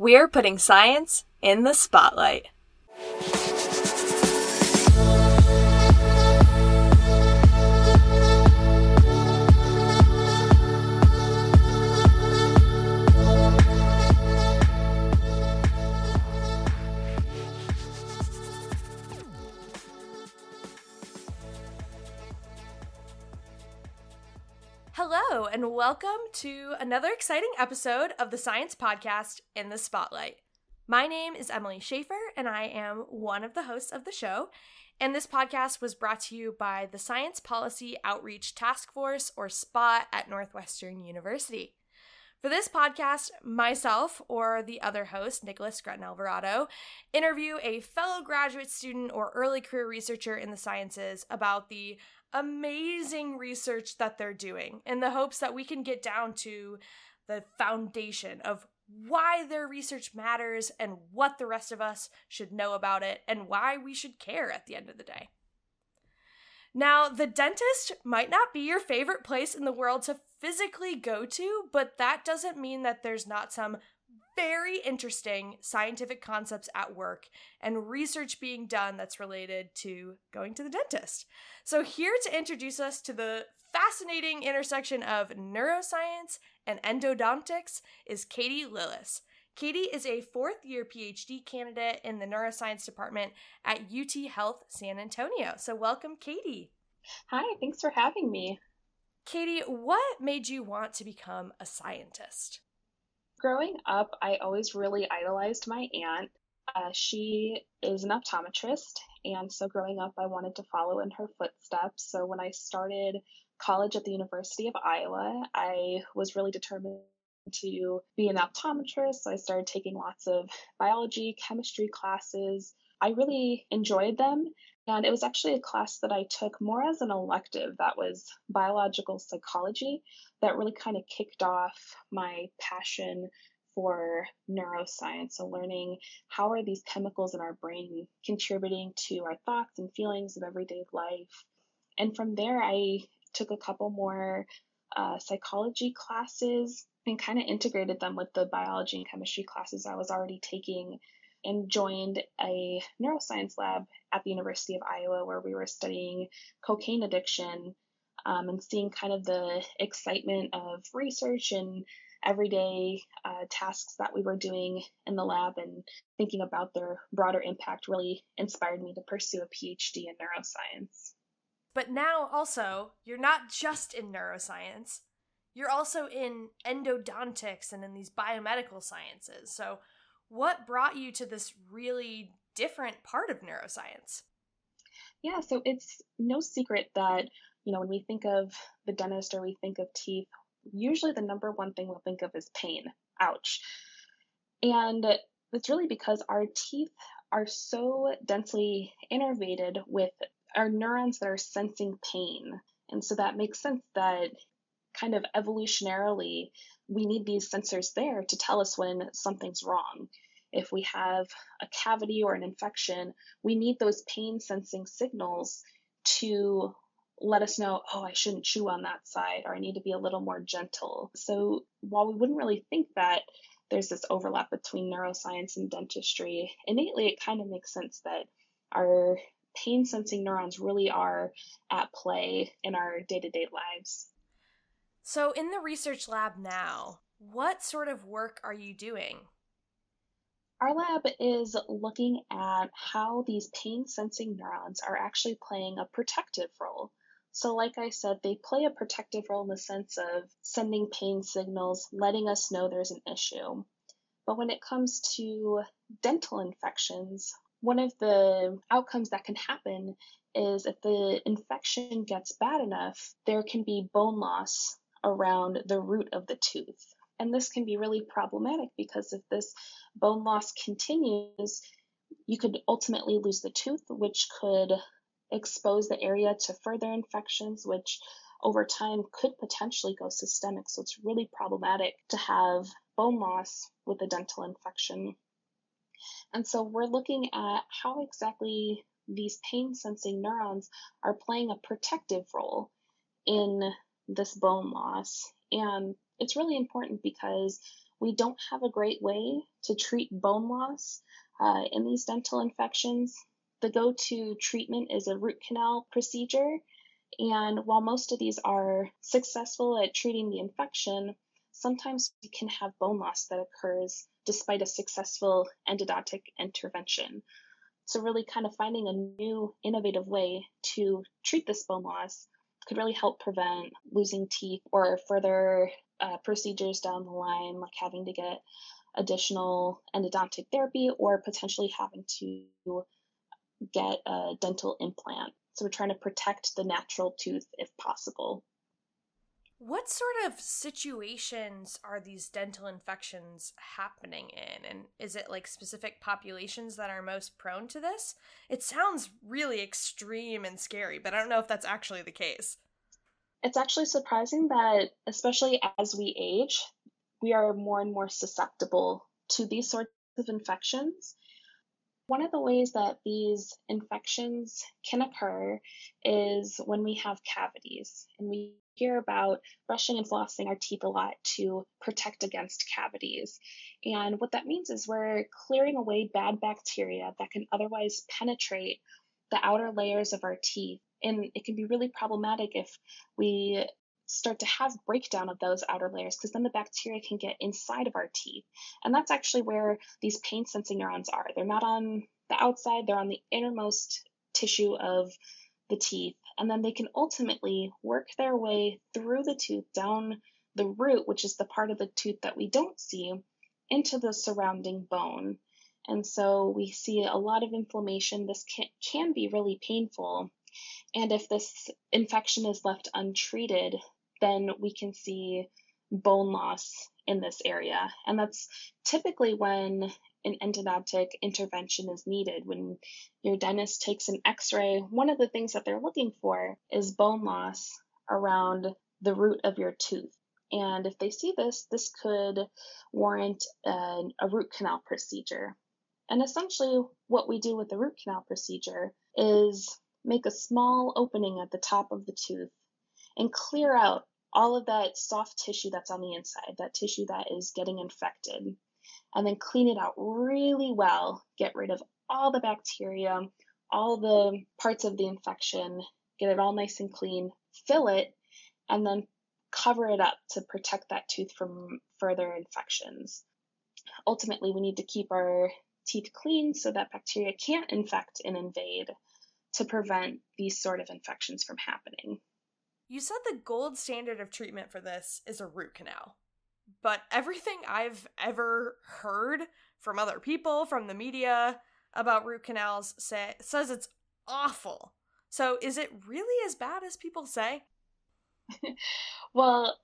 We're putting science in the spotlight. Hello, and welcome to another exciting episode of the Science Podcast in the Spotlight. My name is Emily Schaefer, and I am one of the hosts of the show. And this podcast was brought to you by the Science Policy Outreach Task Force, or SPOT, at Northwestern University. For this podcast, myself or the other host, Nicholas Gretton Alvarado, interview a fellow graduate student or early career researcher in the sciences about the amazing research that they're doing in the hopes that we can get down to the foundation of why their research matters and what the rest of us should know about it and why we should care at the end of the day. Now, the dentist might not be your favorite place in the world to physically go to, but that doesn't mean that there's not some very interesting scientific concepts at work and research being done that's related to going to the dentist. So, here to introduce us to the fascinating intersection of neuroscience and endodontics is Katie Lillis. Katie is a fourth year PhD candidate in the neuroscience department at UT Health San Antonio. So, welcome, Katie. Hi, thanks for having me. Katie, what made you want to become a scientist? Growing up, I always really idolized my aunt. Uh, she is an optometrist, and so growing up, I wanted to follow in her footsteps. So when I started college at the University of Iowa, I was really determined to be an optometrist. So I started taking lots of biology, chemistry classes. I really enjoyed them. And it was actually a class that I took more as an elective that was biological psychology that really kind of kicked off my passion for neuroscience. So, learning how are these chemicals in our brain contributing to our thoughts and feelings of everyday life. And from there, I took a couple more uh, psychology classes and kind of integrated them with the biology and chemistry classes I was already taking and joined a neuroscience lab at the University of Iowa where we were studying cocaine addiction um, and seeing kind of the excitement of research and everyday uh, tasks that we were doing in the lab and thinking about their broader impact really inspired me to pursue a PhD in neuroscience. But now also, you're not just in neuroscience, you're also in endodontics and in these biomedical sciences. So, what brought you to this really different part of neuroscience? Yeah, so it's no secret that, you know, when we think of the dentist or we think of teeth, usually the number one thing we'll think of is pain. Ouch. And it's really because our teeth are so densely innervated with our neurons that are sensing pain. And so that makes sense that kind of evolutionarily, we need these sensors there to tell us when something's wrong. If we have a cavity or an infection, we need those pain sensing signals to let us know, oh, I shouldn't chew on that side, or I need to be a little more gentle. So while we wouldn't really think that there's this overlap between neuroscience and dentistry, innately it kind of makes sense that our pain sensing neurons really are at play in our day to day lives. So, in the research lab now, what sort of work are you doing? Our lab is looking at how these pain sensing neurons are actually playing a protective role. So, like I said, they play a protective role in the sense of sending pain signals, letting us know there's an issue. But when it comes to dental infections, one of the outcomes that can happen is if the infection gets bad enough, there can be bone loss around the root of the tooth. And this can be really problematic because if this bone loss continues, you could ultimately lose the tooth, which could expose the area to further infections, which over time could potentially go systemic. So it's really problematic to have bone loss with a dental infection. And so we're looking at how exactly these pain sensing neurons are playing a protective role in this bone loss. And it's really important because we don't have a great way to treat bone loss uh, in these dental infections. The go to treatment is a root canal procedure. And while most of these are successful at treating the infection, sometimes we can have bone loss that occurs despite a successful endodontic intervention. So, really, kind of finding a new innovative way to treat this bone loss could really help prevent losing teeth or further uh, procedures down the line, like having to get additional endodontic therapy or potentially having to get a dental implant. So we're trying to protect the natural tooth if possible. What sort of situations are these dental infections happening in? And is it like specific populations that are most prone to this? It sounds really extreme and scary, but I don't know if that's actually the case. It's actually surprising that, especially as we age, we are more and more susceptible to these sorts of infections. One of the ways that these infections can occur is when we have cavities. And we hear about brushing and flossing our teeth a lot to protect against cavities. And what that means is we're clearing away bad bacteria that can otherwise penetrate the outer layers of our teeth. And it can be really problematic if we start to have breakdown of those outer layers because then the bacteria can get inside of our teeth. And that's actually where these pain sensing neurons are. They're not on the outside, they're on the innermost tissue of the teeth. And then they can ultimately work their way through the tooth down the root, which is the part of the tooth that we don't see, into the surrounding bone. And so we see a lot of inflammation. This can, can be really painful. And if this infection is left untreated, then we can see bone loss in this area. And that's typically when an endodontic intervention is needed. When your dentist takes an x ray, one of the things that they're looking for is bone loss around the root of your tooth. And if they see this, this could warrant an, a root canal procedure. And essentially, what we do with the root canal procedure is make a small opening at the top of the tooth and clear out all of that soft tissue that's on the inside, that tissue that is getting infected, and then clean it out really well. Get rid of all the bacteria, all the parts of the infection, get it all nice and clean, fill it, and then cover it up to protect that tooth from further infections. Ultimately, we need to keep our teeth clean so that bacteria can't infect and invade to prevent these sort of infections from happening. You said the gold standard of treatment for this is a root canal. But everything I've ever heard from other people, from the media about root canals say says it's awful. So is it really as bad as people say? well,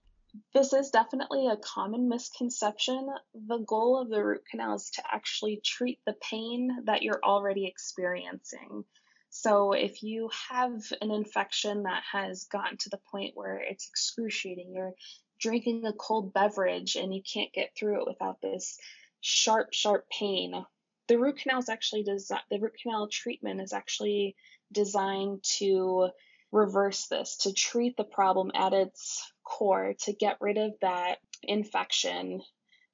this is definitely a common misconception. The goal of the root canal is to actually treat the pain that you're already experiencing. So if you have an infection that has gotten to the point where it's excruciating, you're drinking a cold beverage and you can't get through it without this sharp, sharp pain. The root canal is actually designed, the root canal treatment is actually designed to reverse this, to treat the problem at its core, to get rid of that infection.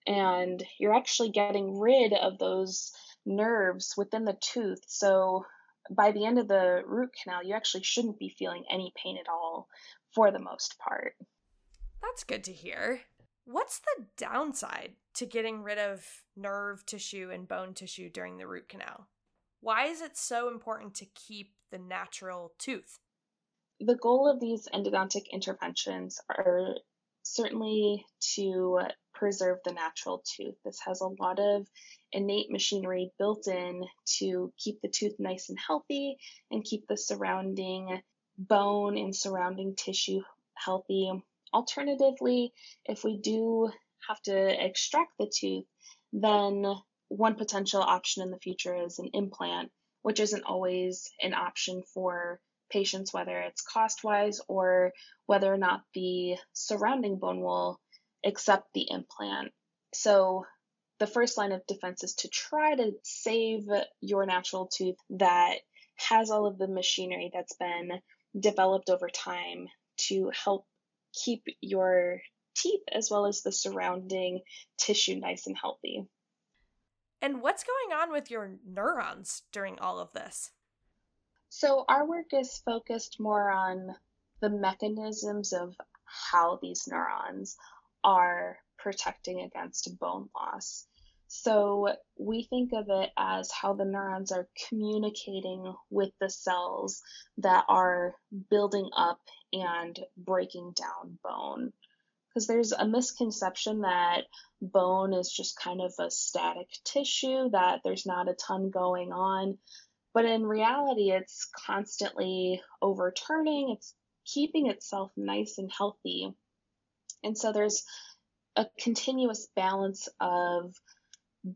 And you're actually getting rid of those nerves within the tooth. So by the end of the root canal, you actually shouldn't be feeling any pain at all for the most part. That's good to hear. What's the downside to getting rid of nerve tissue and bone tissue during the root canal? Why is it so important to keep the natural tooth? The goal of these endodontic interventions are certainly to preserve the natural tooth. This has a lot of innate machinery built in to keep the tooth nice and healthy and keep the surrounding bone and surrounding tissue healthy. Alternatively, if we do have to extract the tooth, then one potential option in the future is an implant, which isn't always an option for patients, whether it's cost wise or whether or not the surrounding bone will accept the implant. So the first line of defense is to try to save your natural tooth that has all of the machinery that's been developed over time to help keep your teeth as well as the surrounding tissue nice and healthy. And what's going on with your neurons during all of this? So, our work is focused more on the mechanisms of how these neurons are protecting against bone loss. So, we think of it as how the neurons are communicating with the cells that are building up and breaking down bone because there's a misconception that bone is just kind of a static tissue, that there's not a ton going on. But in reality, it's constantly overturning, it's keeping itself nice and healthy. And so there's a continuous balance of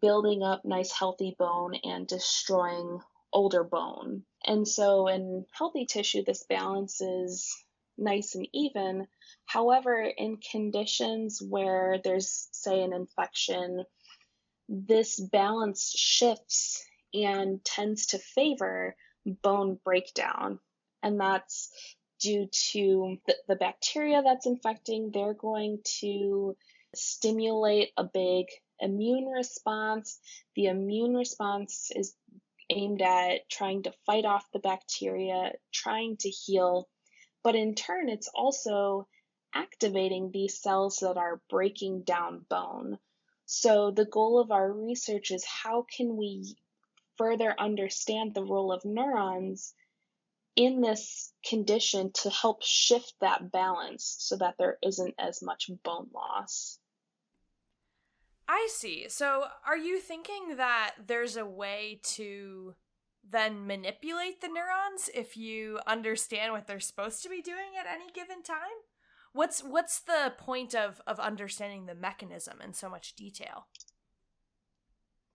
building up nice, healthy bone and destroying older bone. And so in healthy tissue, this balance is nice and even. However, in conditions where there's, say, an infection, this balance shifts and tends to favor bone breakdown. And that's due to the, the bacteria that's infecting, they're going to stimulate a big immune response. The immune response is aimed at trying to fight off the bacteria, trying to heal but in turn, it's also activating these cells that are breaking down bone. So the goal of our research is how can we further understand the role of neurons in this condition to help shift that balance so that there isn't as much bone loss. I see. So are you thinking that there's a way to then manipulate the neurons if you understand what they're supposed to be doing at any given time? What's what's the point of of understanding the mechanism in so much detail?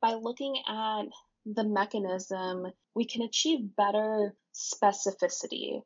By looking at the mechanism, we can achieve better specificity.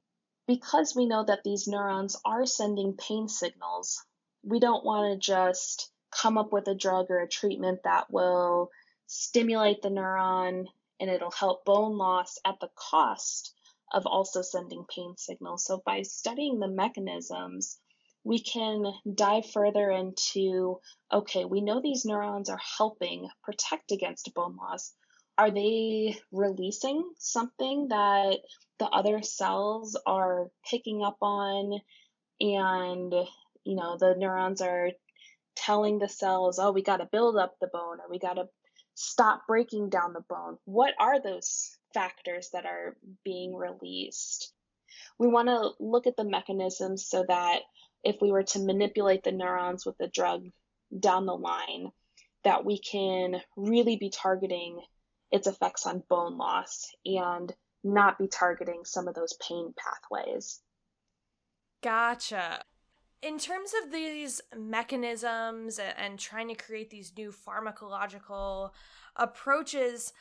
Because we know that these neurons are sending pain signals, we don't want to just come up with a drug or a treatment that will stimulate the neuron and it'll help bone loss at the cost of also sending pain signals. So by studying the mechanisms, we can dive further into okay, we know these neurons are helping protect against bone loss. Are they releasing something that the other cells are picking up on? And, you know, the neurons are telling the cells, oh, we got to build up the bone or we got to stop breaking down the bone. What are those factors that are being released? We want to look at the mechanisms so that if we were to manipulate the neurons with the drug down the line, that we can really be targeting its effects on bone loss and not be targeting some of those pain pathways. Gotcha. In terms of these mechanisms and trying to create these new pharmacological approaches,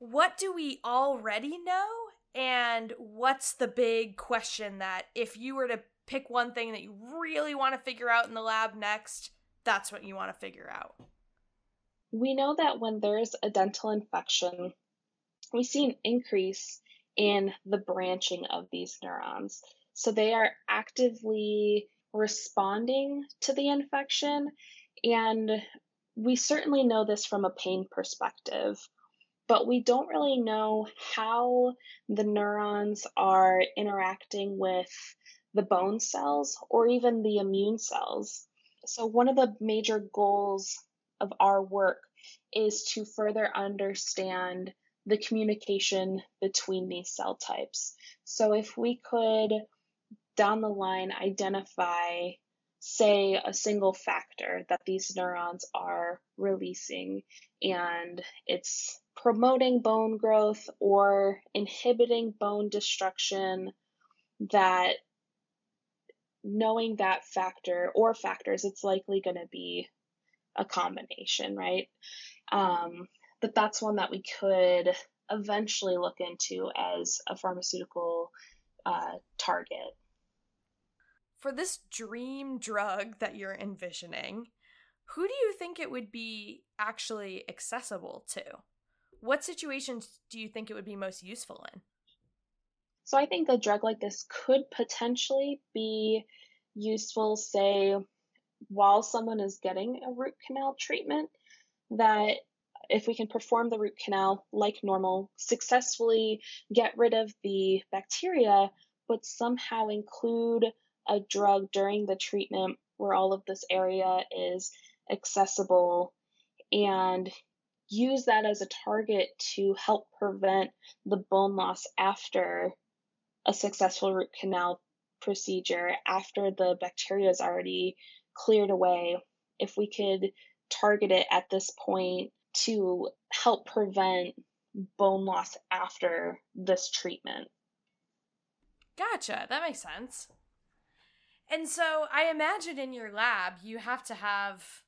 what do we already know? And what's the big question that if you were to pick one thing that you really want to figure out in the lab next, that's what you want to figure out? We know that when there's a dental infection, we see an increase in the branching of these neurons. So they are actively responding to the infection. And we certainly know this from a pain perspective, but we don't really know how the neurons are interacting with the bone cells or even the immune cells. So, one of the major goals of our work is to further understand the communication between these cell types. So, if we could down the line identify, say, a single factor that these neurons are releasing and it's promoting bone growth or inhibiting bone destruction, that knowing that factor or factors, it's likely going to be a combination, right? Um, but that's one that we could eventually look into as a pharmaceutical uh, target for this dream drug that you're envisioning, who do you think it would be actually accessible to? What situations do you think it would be most useful in? So I think a drug like this could potentially be useful, say, while someone is getting a root canal treatment, that if we can perform the root canal like normal, successfully get rid of the bacteria, but somehow include a drug during the treatment where all of this area is accessible and use that as a target to help prevent the bone loss after a successful root canal procedure, after the bacteria is already cleared away. If we could target it at this point to help prevent bone loss after this treatment. Gotcha. That makes sense. And so I imagine in your lab, you have to have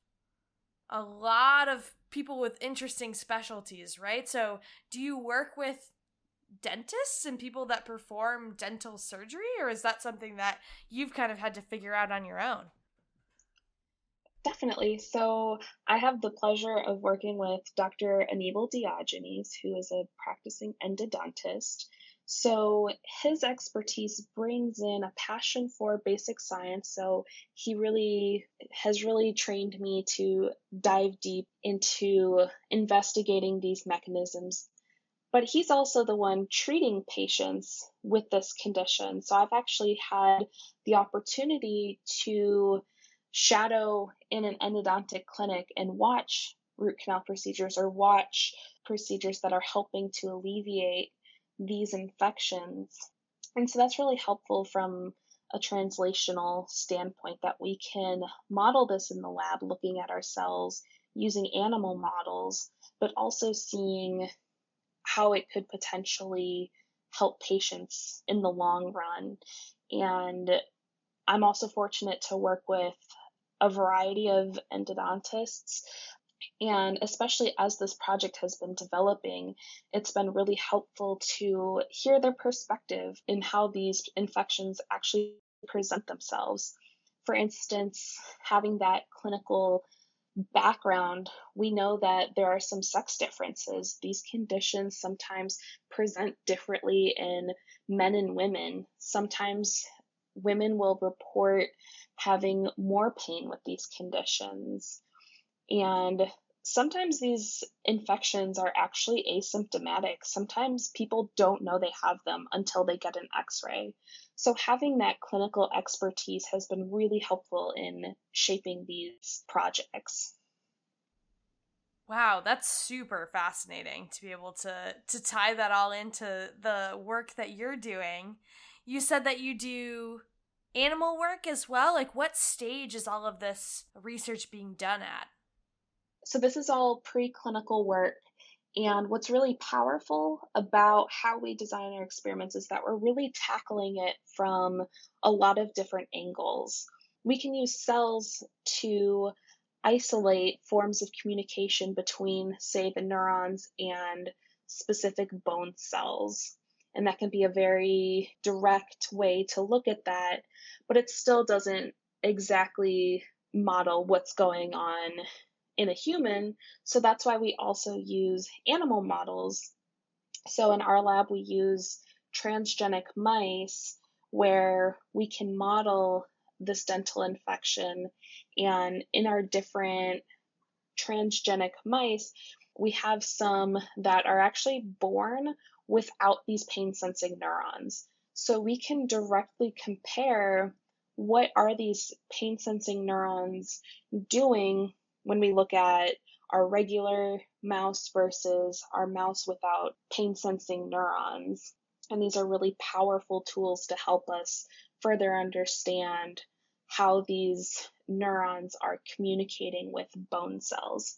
a lot of people with interesting specialties, right? So do you work with dentists and people that perform dental surgery, or is that something that you've kind of had to figure out on your own? Definitely. So I have the pleasure of working with Dr. Anibal Diogenes, who is a practicing endodontist. So his expertise brings in a passion for basic science. So he really has really trained me to dive deep into investigating these mechanisms. But he's also the one treating patients with this condition. So I've actually had the opportunity to shadow in an endodontic clinic and watch root canal procedures or watch procedures that are helping to alleviate these infections. And so that's really helpful from a translational standpoint that we can model this in the lab looking at our cells using animal models, but also seeing how it could potentially help patients in the long run. And I'm also fortunate to work with a variety of endodontists. And especially as this project has been developing, it's been really helpful to hear their perspective in how these infections actually present themselves. For instance, having that clinical background, we know that there are some sex differences. These conditions sometimes present differently in men and women. Sometimes women will report having more pain with these conditions. And sometimes these infections are actually asymptomatic. Sometimes people don't know they have them until they get an x ray. So, having that clinical expertise has been really helpful in shaping these projects. Wow, that's super fascinating to be able to to tie that all into the work that you're doing. You said that you do animal work as well? Like, what stage is all of this research being done at? So, this is all preclinical work. And what's really powerful about how we design our experiments is that we're really tackling it from a lot of different angles. We can use cells to isolate forms of communication between, say, the neurons and specific bone cells. And that can be a very direct way to look at that but it still doesn't exactly model what's going on in a human. So that's why we also use animal models. So in our lab, we use transgenic mice where we can model this dental infection. And in our different transgenic mice, we have some that are actually born without these pain sensing neurons. So we can directly compare what are these pain sensing neurons doing when we look at our regular mouse versus our mouse without pain sensing neurons. And these are really powerful tools to help us further understand how these neurons are communicating with bone cells.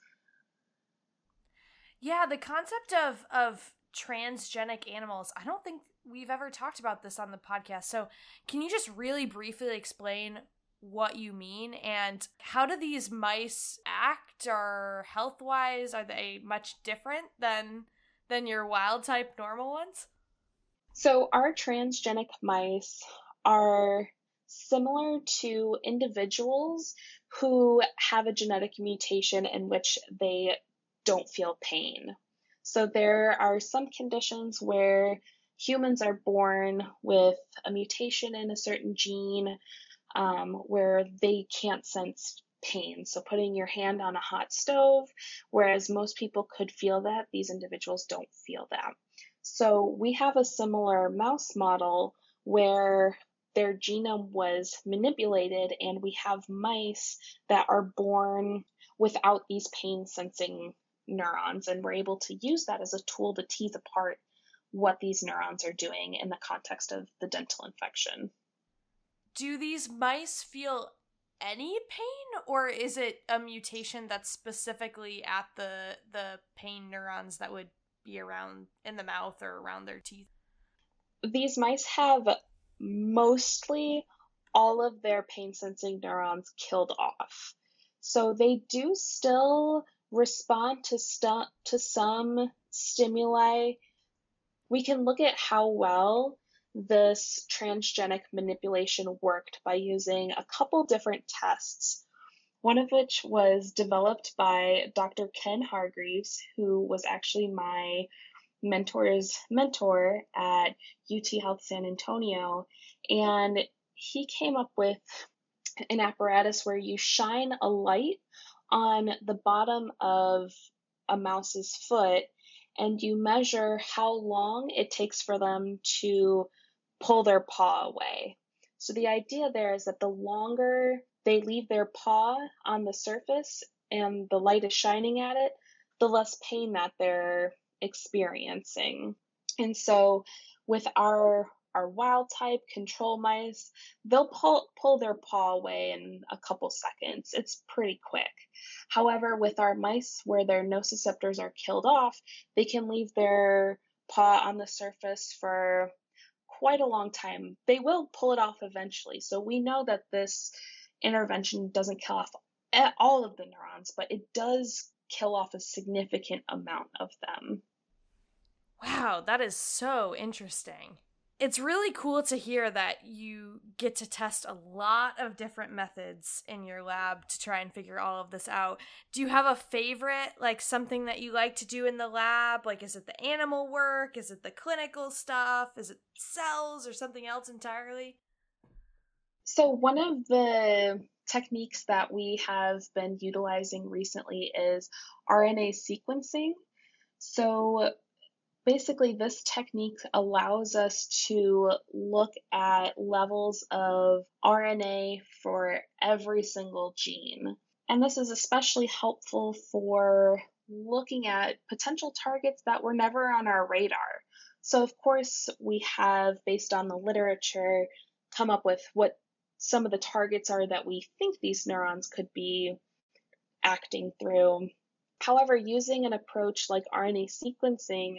Yeah, the concept of of transgenic animals, I don't think we've ever talked about this on the podcast. So, can you just really briefly explain what you mean and how do these mice act or health-wise are they much different than than your wild type normal ones? So, our transgenic mice are similar to individuals who have a genetic mutation in which they don't feel pain. So there are some conditions where humans are born with a mutation in a certain gene um, where they can't sense pain. So, putting your hand on a hot stove, whereas most people could feel that, these individuals don't feel that. So, we have a similar mouse model where their genome was manipulated, and we have mice that are born without these pain sensing neurons, and we're able to use that as a tool to tease apart what these neurons are doing in the context of the dental infection. Do these mice feel any pain or is it a mutation that's specifically at the the pain neurons that would be around in the mouth or around their teeth? These mice have mostly all of their pain sensing neurons killed off. So they do still respond to stu- to some stimuli. We can look at how well this transgenic manipulation worked by using a couple different tests. One of which was developed by Dr. Ken Hargreaves, who was actually my mentor's mentor at UT Health San Antonio. And he came up with an apparatus where you shine a light on the bottom of a mouse's foot and you measure how long it takes for them to pull their paw away. So the idea there is that the longer they leave their paw on the surface and the light is shining at it, the less pain that they're experiencing. And so with our our wild type control mice, they'll pull pull their paw away in a couple seconds. It's pretty quick. However, with our mice where their nociceptors are killed off, they can leave their paw on the surface for quite a long time. They will pull it off eventually. So we know that this intervention doesn't kill off all of the neurons, but it does kill off a significant amount of them. Wow, that is so interesting it's really cool to hear that you get to test a lot of different methods in your lab to try and figure all of this out. Do you have a favorite, like something that you like to do in the lab? Like, is it the animal work? Is it the clinical stuff? Is it cells or something else entirely? So, one of the techniques that we have been utilizing recently is RNA sequencing. So, basically this technique allows us to look at levels of RNA for every single gene. And this is especially helpful for looking at potential targets that were never on our radar. So, of course, we have, based on the literature, come up with what some of the targets are that we think these neurons could be acting through. However, using an approach like RNA sequencing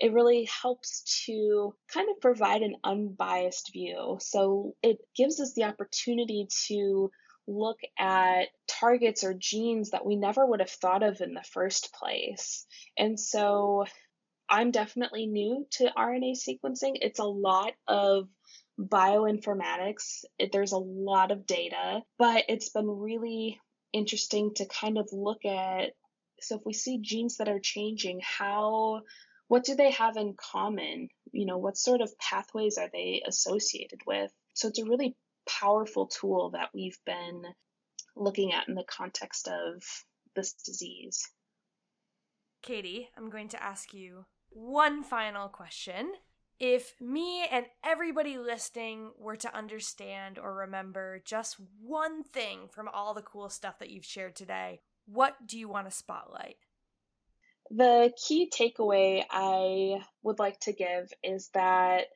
it really helps to kind of provide an unbiased view. So it gives us the opportunity to look at targets or genes that we never would have thought of in the first place. And so I'm definitely new to RNA sequencing. It's a lot of bioinformatics, there's a lot of data, but it's been really interesting to kind of look at so if we see genes that are changing, how what do they have in common? You know, what sort of pathways are they associated with? So it's a really powerful tool that we've been looking at in the context of this disease. Katie, I'm going to ask you one final question. If me and everybody listening were to understand or remember just one thing from all the cool stuff that you've shared today, what do you want to spotlight? The key takeaway I would like to give is that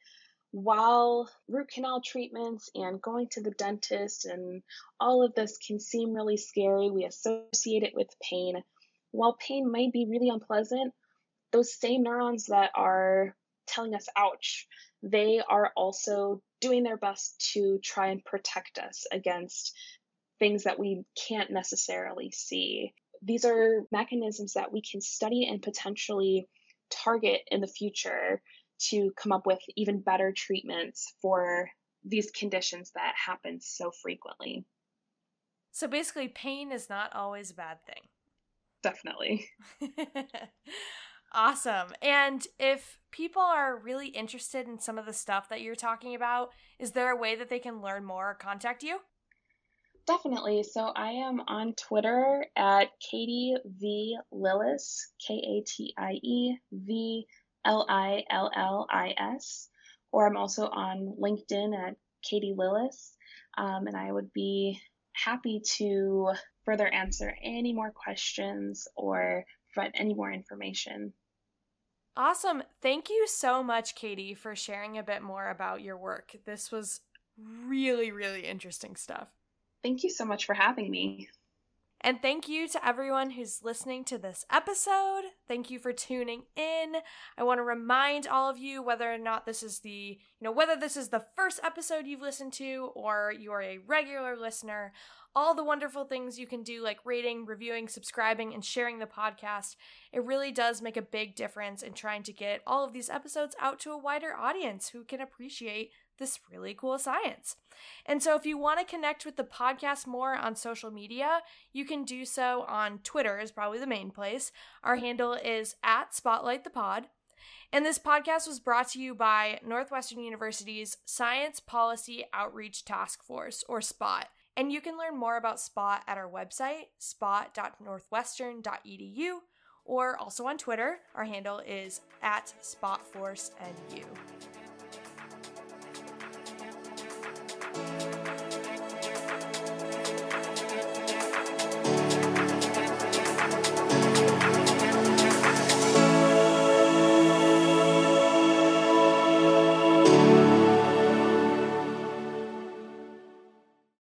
while root canal treatments and going to the dentist and all of this can seem really scary, we associate it with pain. While pain might be really unpleasant, those same neurons that are telling us ouch, they are also doing their best to try and protect us against things that we can't necessarily see these are mechanisms that we can study and potentially target in the future to come up with even better treatments for these conditions that happen so frequently. So basically, pain is not always a bad thing. Definitely. awesome. And if people are really interested in some of the stuff that you're talking about, is there a way that they can learn more or contact you? Definitely. So I am on Twitter at Katie V Lillis, K A T I E V L I L L I S, or I'm also on LinkedIn at Katie Lillis, um, and I would be happy to further answer any more questions or provide any more information. Awesome. Thank you so much, Katie, for sharing a bit more about your work. This was really, really interesting stuff. Thank you so much for having me. And thank you to everyone who's listening to this episode. Thank you for tuning in. I want to remind all of you whether or not this is the, you know, whether this is the first episode you've listened to or you are a regular listener, all the wonderful things you can do like rating, reviewing, subscribing and sharing the podcast. It really does make a big difference in trying to get all of these episodes out to a wider audience who can appreciate this really cool science. And so, if you want to connect with the podcast more on social media, you can do so on Twitter, is probably the main place. Our handle is at Spotlight the Pod. And this podcast was brought to you by Northwestern University's Science Policy Outreach Task Force, or SPOT. And you can learn more about SPOT at our website, spot.northwestern.edu, or also on Twitter. Our handle is at SpotForceNU. Thank you.